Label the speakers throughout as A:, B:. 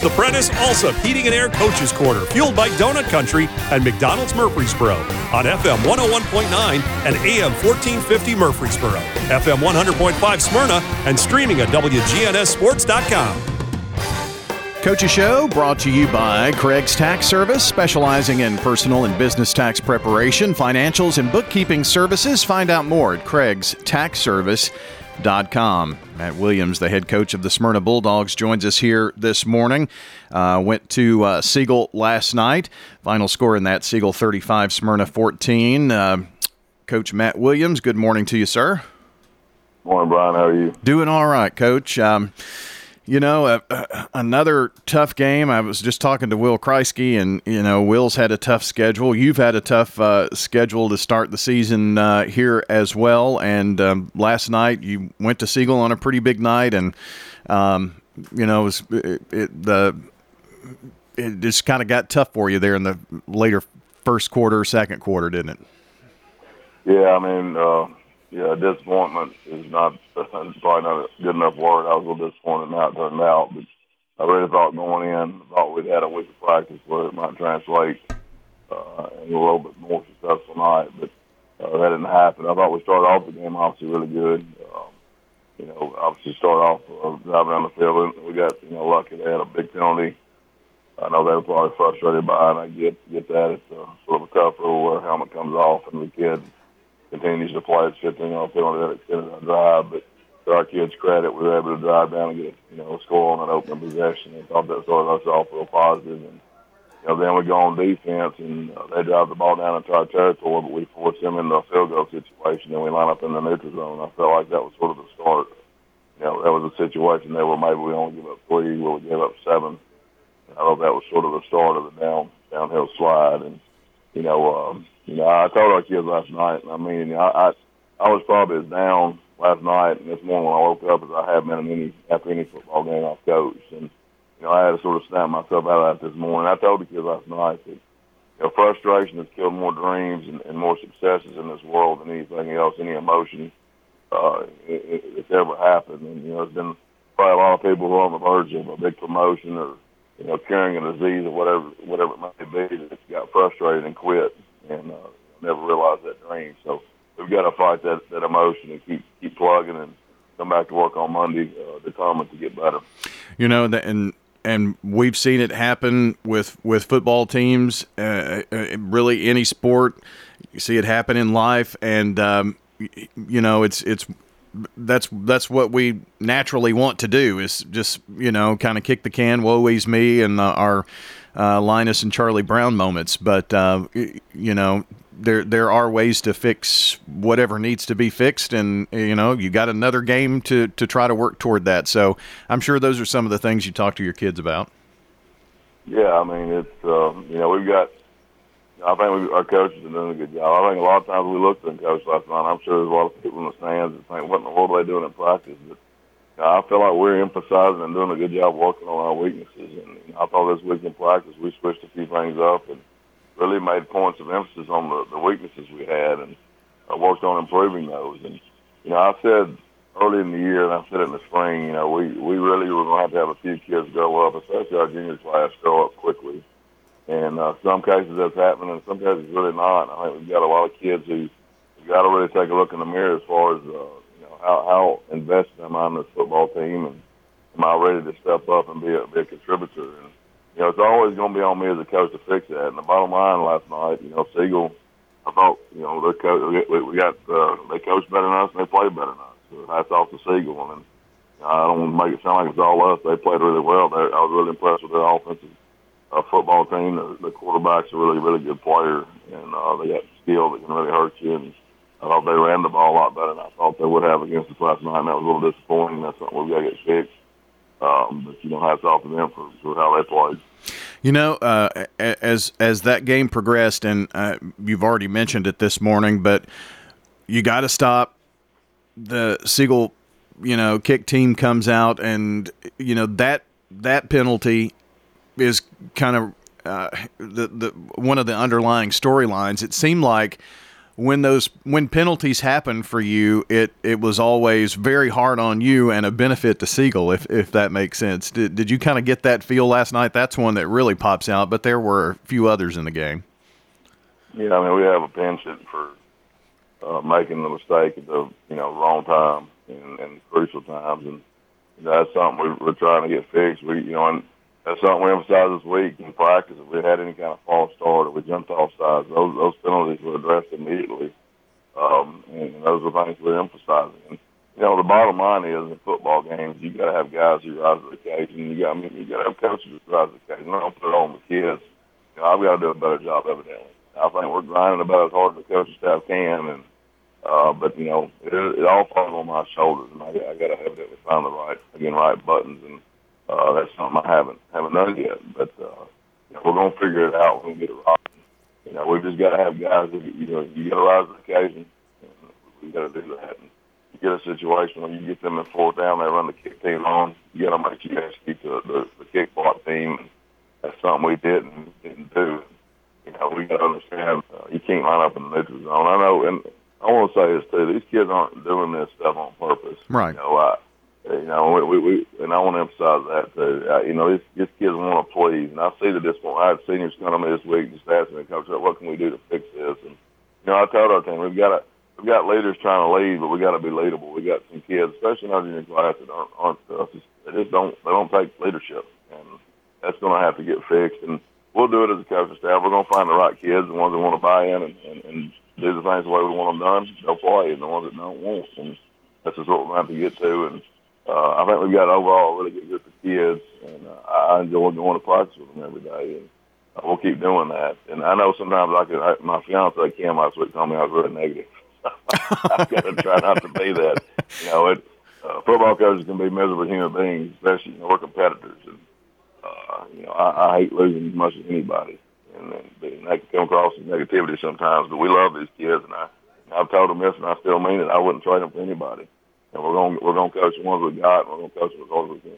A: The Prentice Allsup Heating and Air Coaches Corner, fueled by Donut Country and McDonald's Murfreesboro on FM 101.9 and AM 1450 Murfreesboro, FM 100.5 Smyrna, and streaming at WGNSSports.com.
B: Coach's Show brought to you by Craig's Tax Service, specializing in personal and business tax preparation, financials, and bookkeeping services. Find out more at craigstaxservice.com. Matt Williams, the head coach of the Smyrna Bulldogs, joins us here this morning. Uh, went to uh, Siegel last night. Final score in that Siegel 35, Smyrna 14. Uh, coach Matt Williams, good morning to you, sir.
C: Morning, Brian. How are you?
B: Doing all right, coach. Um, you know, uh, uh, another tough game. I was just talking to Will Kreisky, and you know, Will's had a tough schedule. You've had a tough uh, schedule to start the season uh, here as well. And um, last night, you went to Siegel on a pretty big night, and um, you know, it, was, it, it the it just kind of got tough for you there in the later first quarter, second quarter, didn't it?
C: Yeah, I mean uh, yeah, disappointment is not probably not a good enough word. I was a little disappointed how it turned out, but I really thought going in, thought we'd had a week of practice where it might translate uh, in a little bit more successful night, but uh, that didn't happen. I thought we started off the game obviously really good. Um, you know, obviously start off uh, driving down the field, and we got you know lucky they had a big penalty. I know they were probably frustrated by it. And I get get that. It's uh, sort of a tough rule where helmet comes off and the kid continues to play at 15 on penalty that extended our drive. But to our kids' credit, we were able to drive down and get you know a score on an opening possession. And thought that started us off real positive. And you know then we go on defense and uh, they drive the ball down into our territory, but we force them into a field goal situation and we line up in the neutral zone. I felt like that was sort of the start. You know that was a situation there where maybe we only give up three, where we gave up seven. I thought that was sort of the start of the down downhill slide and you know, um, you know, I told our kids last night. I mean, I, I I was probably as down last night and this morning when I woke up as I have been in any after any football game I've coached. And you know, I had to sort of snap myself out of that this morning. I told the kids last night that you know, frustration has killed more dreams and, and more successes in this world than anything else, any emotion uh, it, it, it's ever happened. And you know, there's been probably a lot of people who are on the verge of a big promotion or you know, carrying a disease or whatever, whatever it might be, that got frustrated and quit and uh, never realized that dream. So we've got to fight that, that emotion and keep keep plugging and come back to work on Monday, uh, determined to get better.
B: You know, and and we've seen it happen with with football teams, uh, uh, really any sport. You see it happen in life, and um, you know, it's it's that's that's what we naturally want to do is just you know kind of kick the can woe is me and our uh, Linus and Charlie Brown moments. But uh, you know there there are ways to fix whatever needs to be fixed and you know you got another game to to try to work toward that. So I'm sure those are some of the things you talk to your kids about.
C: Yeah I mean it's um, you know we've got I think we, our coaches are doing a good job. I think a lot of times we looked at the coach last night. I'm sure there's a lot of people in the stands that think, "What in the world are they doing in practice?" But you know, I feel like we're emphasizing and doing a good job working on our weaknesses. And you know, I thought this week in practice we switched a few things up and really made points of emphasis on the, the weaknesses we had and uh, worked on improving those. And you know, I said early in the year, and I said in the spring, you know, we we really were going to have to have a few kids grow up, especially our junior class, grow up quickly and uh, some cases that's happening, and some cases really not. I think we've got a lot of kids who got to really take a look in the mirror as far as uh, you know how, how invested am I in this football team, and am I ready to step up and be a, be a contributor? And you know, it's always going to be on me as a coach to fix that. And the bottom line last night, you know, Siegel, I thought you know their coach, we, we got uh, they coach better than us and they play better than us. So hats off to Siegel, and I don't want to make it sound like it's all us. They played really well. They, I was really impressed with their offensive a football team. The, the quarterback's a really, really good player, and uh, they got skill that can really hurt you. And I thought they ran the ball a lot better than I thought they would have against us last night, and that was a little disappointing. That's something we've got to get fixed. Um, but you know, hats off to them for, for how they played.
B: You know, uh, as as that game progressed, and uh, you've already mentioned it this morning, but you got to stop the Siegel. You know, kick team comes out, and you know that that penalty is kind of uh, the the one of the underlying storylines. It seemed like when those when penalties happen for you, it it was always very hard on you and a benefit to Siegel, if if that makes sense. Did did you kind of get that feel last night? That's one that really pops out, but there were a few others in the game.
C: Yeah, I mean we have a penchant for uh, making the mistake at the you know wrong time and, and crucial times, and that's something we, we're trying to get fixed. We you know and that's something we emphasize this week in practice. If we had any kind of false start or we jumped off sides, those those penalties were addressed immediately. Um, and, and those are things we're emphasizing. And, you know, the bottom line is in football games, you got to have guys who rise to the occasion. You got, I mean, you got to have coaches who rise to the occasion. Don't put it on the kids. You know, I've got to do a better job, evidently. I think we're grinding about as hard as the coaching staff can, and uh, but you know, it, it all falls on my shoulders, and I, I got to evidently find the right again right buttons and uh, that's something I haven't haven't done yet, but uh, you know, we're gonna figure it out when we get it right. You know, we've just got to have guys that you know you got to rise to the occasion. And we got to do that. And you get a situation where you get them in fourth down, they run the kick team on. You got to make sure you execute the, the, the kick block team. That's something we didn't didn't do. You know, we got to understand uh, you can't line up in the neutral zone. I know, and I want to say this too. These kids aren't doing this stuff on purpose.
B: Right.
C: You know, I, you know, we, we, and I want to emphasize that too. Uh, you know, these, kids want to please, and I see this point. I had seniors come to me this week just asking me, Coach, what can we do to fix this? And you know, I told our team we've got to, we've got leaders trying to lead, but we got to be leadable. We got some kids, especially in our junior class, that aren't, aren't uh, just, they just don't they don't take leadership, and that's going to have to get fixed. And we'll do it as a coaching staff. We're going to find the right kids, the ones that want to buy in and, and, and do the things the way we want them done. They'll play, and the ones that don't won't. And that's just what we're going to have to get to. And uh, I think we've got overall a really good group of kids, and uh, I enjoy going to practice with them every day, and uh, we'll keep doing that. And I know sometimes I can. I, my fiance Kim last week told me I was really negative. I've got to try not to be that. You know, it, uh, football coaches can be miserable human beings, especially you know we're competitors, and uh, you know I, I hate losing as much as anybody, and, and that can come across as negativity sometimes. But we love these kids, and I I've told them this, and I still mean it. I wouldn't trade them for anybody and we're going we're going to coach the ones we got, and we're going to coach as hard we can.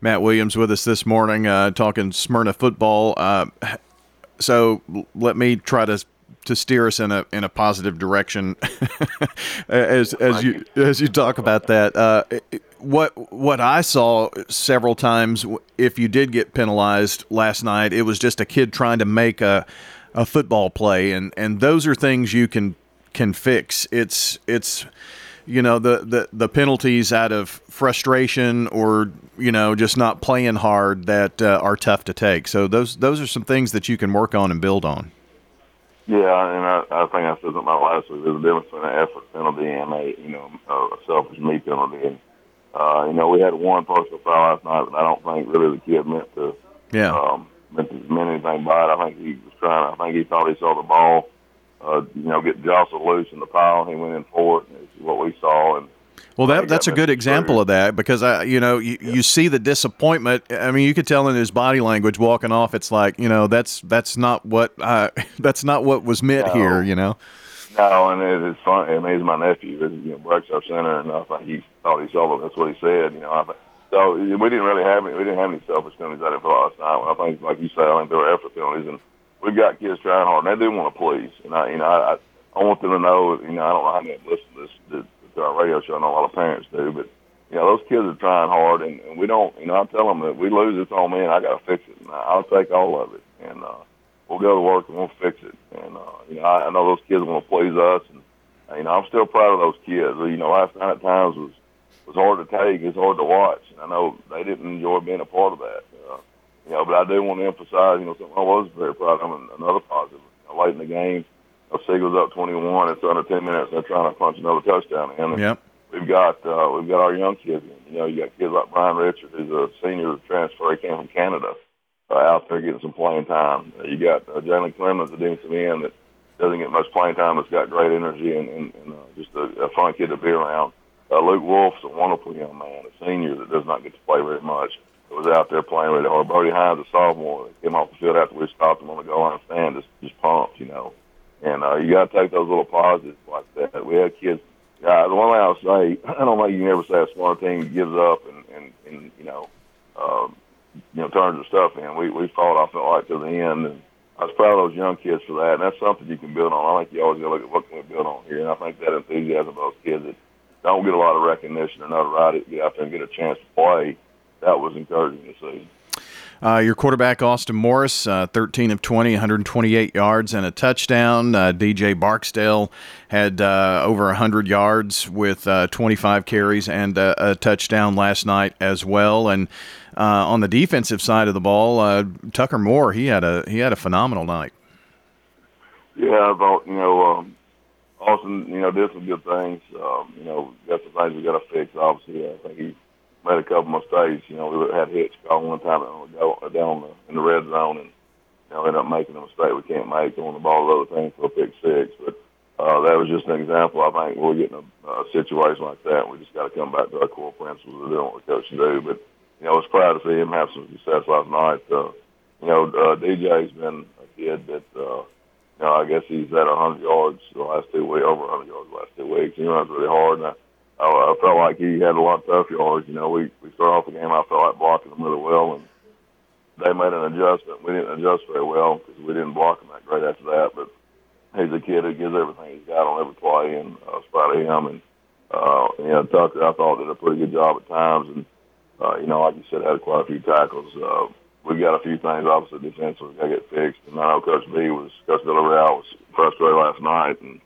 B: Matt Williams with us this morning, uh, talking Smyrna football. Uh, so let me try to to steer us in a in a positive direction as as you as you talk about that. Uh, what what I saw several times, if you did get penalized last night, it was just a kid trying to make a a football play, and and those are things you can can fix. It's it's you know the, the the penalties out of frustration or you know just not playing hard that uh, are tough to take. So those those are some things that you can work on and build on.
C: Yeah, and I, I think I said something about last week. There's a difference between an effort penalty and a you know a selfish me penalty. And, uh, you know, we had one personal foul last night, but I don't think really the kid meant to.
B: Yeah.
C: Um, meant to meant anything by it. I think he was trying. I think he thought he saw the ball uh, you know, get jostled loose in the pile. He went in for it. Is what we saw. And
B: well, that that's a good example of that because I, you know, you, yeah. you see the disappointment. I mean, you could tell in his body language walking off. It's like you know, that's that's not what I, that's not what was meant
C: no.
B: here. You know.
C: No, and it, it's fun. I mean, he's my nephew. This is, you know, our center, and I think he thought he saw it. That's what he said. You know, I think. So we didn't really have any. We didn't have any selfish penalties out of last night. I think, like you said, I think there were effort penalties, and we've got kids trying hard, and they do want to please. And I, you know, I, I want them to know, you know, I don't know how many listen to this to, our radio show. I know a lot of parents do, but you know, those kids are trying hard, and, and we don't. You know, I tell them that we lose, it's on me, and I got to fix it. And I'll take all of it, and uh, we'll go to work and we'll fix it. And uh, you know, I, I know those kids want to please us, and you know, I'm still proud of those kids. You know, last night at times was was hard to take, it's hard to watch, and I know they didn't enjoy being a part of that. You know, but I do want to emphasize, you know, something I was very proud of. And another positive, you know, late in the game, you know, Siegel's up 21. It's under 10 minutes. They're trying to punch another touchdown in. And
B: yep.
C: We've got uh, we've got our young kids. In. You know, you got kids like Brian Richard, who's a senior transfer. He came from Canada, uh, out there getting some playing time. Uh, you got uh, Jalen Clemens, a defensive end that doesn't get much playing time. That's got great energy and, and, and uh, just a, a fun kid to be around. Uh, Luke Wolf's a wonderful young man, a senior that does not get to play very much was out there playing really hard. Brody Hines, a sophomore, came off the field after we stopped him on the goal line stand, just just pumped, you know. And uh, you got to take those little positives like that. We had kids. Uh, the one thing I'll say, I don't think you can ever say a smart team gives up and and, and you know, uh, you know, turns their stuff in. We we fought. I felt like to the end, and I was proud of those young kids for that, and that's something you can build on. I think you always got to look at what can we build on here, and I think that enthusiasm of those kids that don't get a lot of recognition or notoriety to get out there and get a chance to play, that was encouraging to see.
B: Uh, your quarterback, Austin Morris, uh, 13 of 20, 128 yards and a touchdown. Uh, DJ Barksdale had uh, over 100 yards with uh, 25 carries and a touchdown last night as well. And uh, on the defensive side of the ball, Tucker Moore, he had a he had a phenomenal night.
C: Yeah, thought you know um, Austin, you know, did some good things. Um, you know, got some things we got to fix. Obviously, I think he made a couple mistakes. You know, we had hits called one time down the, in the red zone, and you know, ended up making a mistake we can't make throwing the ball to other things for a pick six. But uh, that was just an example. I think we're getting a, a situation like that. We just got to come back to our core principles of doing what we coach do. But you know, I was proud to see him have some success last night. Uh, you know, uh, DJ's been a kid that. Uh, you know, I guess he's at 100 yards the last two weeks, over 100 yards the last two weeks. He runs really hard, and I, I, I felt like he had a lot of tough yards. You know, we we started off the game. I felt like blocking him really well, and they made an adjustment. We didn't adjust very well because we didn't block him that great after that. But he's a kid who gives everything he's got on every play, and was proud of him. And uh, you know, Tucker, I thought did a pretty good job at times, and uh, you know, like you said, had quite a few tackles. Uh, we got a few things obviously defensively got to get fixed. And I know Coach B was Coach Villarreal was frustrated last night, and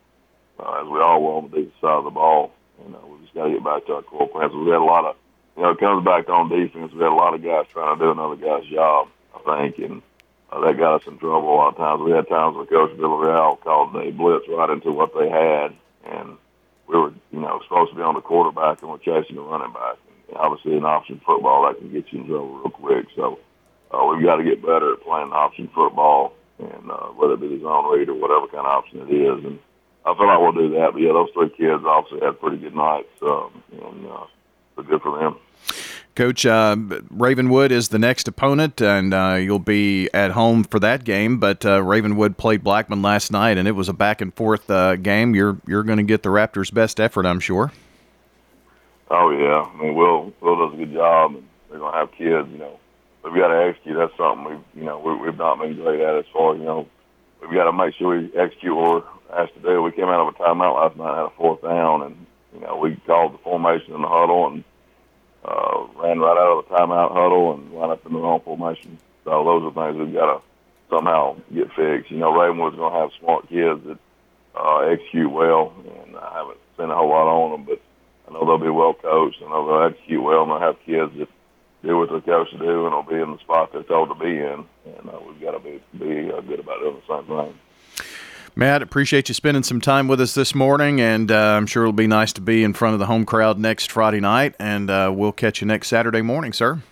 C: uh, as we all were on the defensive side of the ball. You know, we just got to get back to our core principles. We had a lot of, you know, it comes back on defense. We had a lot of guys trying to do another guy's job, I think, and uh, that got us in trouble a lot of times. We had times where Coach Villarreal called a blitz right into what they had, and we were, you know, supposed to be on the quarterback and we're chasing the running back. And obviously, in option football, that can get you in trouble real quick. So uh, we've got to get better at playing option football, and uh, whether it be the zone read or whatever kind of option it is. And I feel like we'll do that. But yeah, those three kids obviously had pretty good nights, um, and uh, so good for them.
B: Coach, uh, Ravenwood is the next opponent, and uh, you'll be at home for that game. But uh, Ravenwood played Blackman last night, and it was a back and forth uh, game. You're you're going to get the Raptors' best effort, I'm sure.
C: Oh yeah, I mean Will Will does a good job, and they're going to have kids. You know, we've got to execute. That's something we you know we, we've not been great at as far you know we've got to make sure we execute we're asked to do. We came out of a timeout last night, had a fourth down, and you know we called the formation in the huddle and uh, ran right out of the timeout huddle and ran up in the wrong formation. So those are things we've got to somehow get fixed. You know, Ravenwood's going to have smart kids that uh, execute well, and I haven't seen a whole lot on them, but I know they'll be well coached. I know they'll execute well, and they'll have kids that do what they're coached to do, and they'll be in the spot they're told to be in. And uh, we've got to be be uh, good about doing the same thing.
B: Matt, appreciate you spending some time with us this morning, and uh, I'm sure it'll be nice to be in front of the home crowd next Friday night. And uh, we'll catch you next Saturday morning, sir.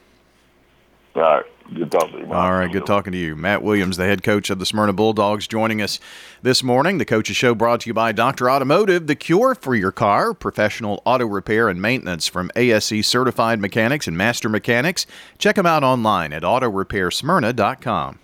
C: All right. Good talking to you.
B: All right, good talking to you. Matt Williams, the head coach of the Smyrna Bulldogs, joining us this morning. The Coaches Show brought to you by Dr. Automotive, the cure for your car, professional auto repair and maintenance from ASE certified mechanics and master mechanics. Check them out online at autorepairsmyrna.com.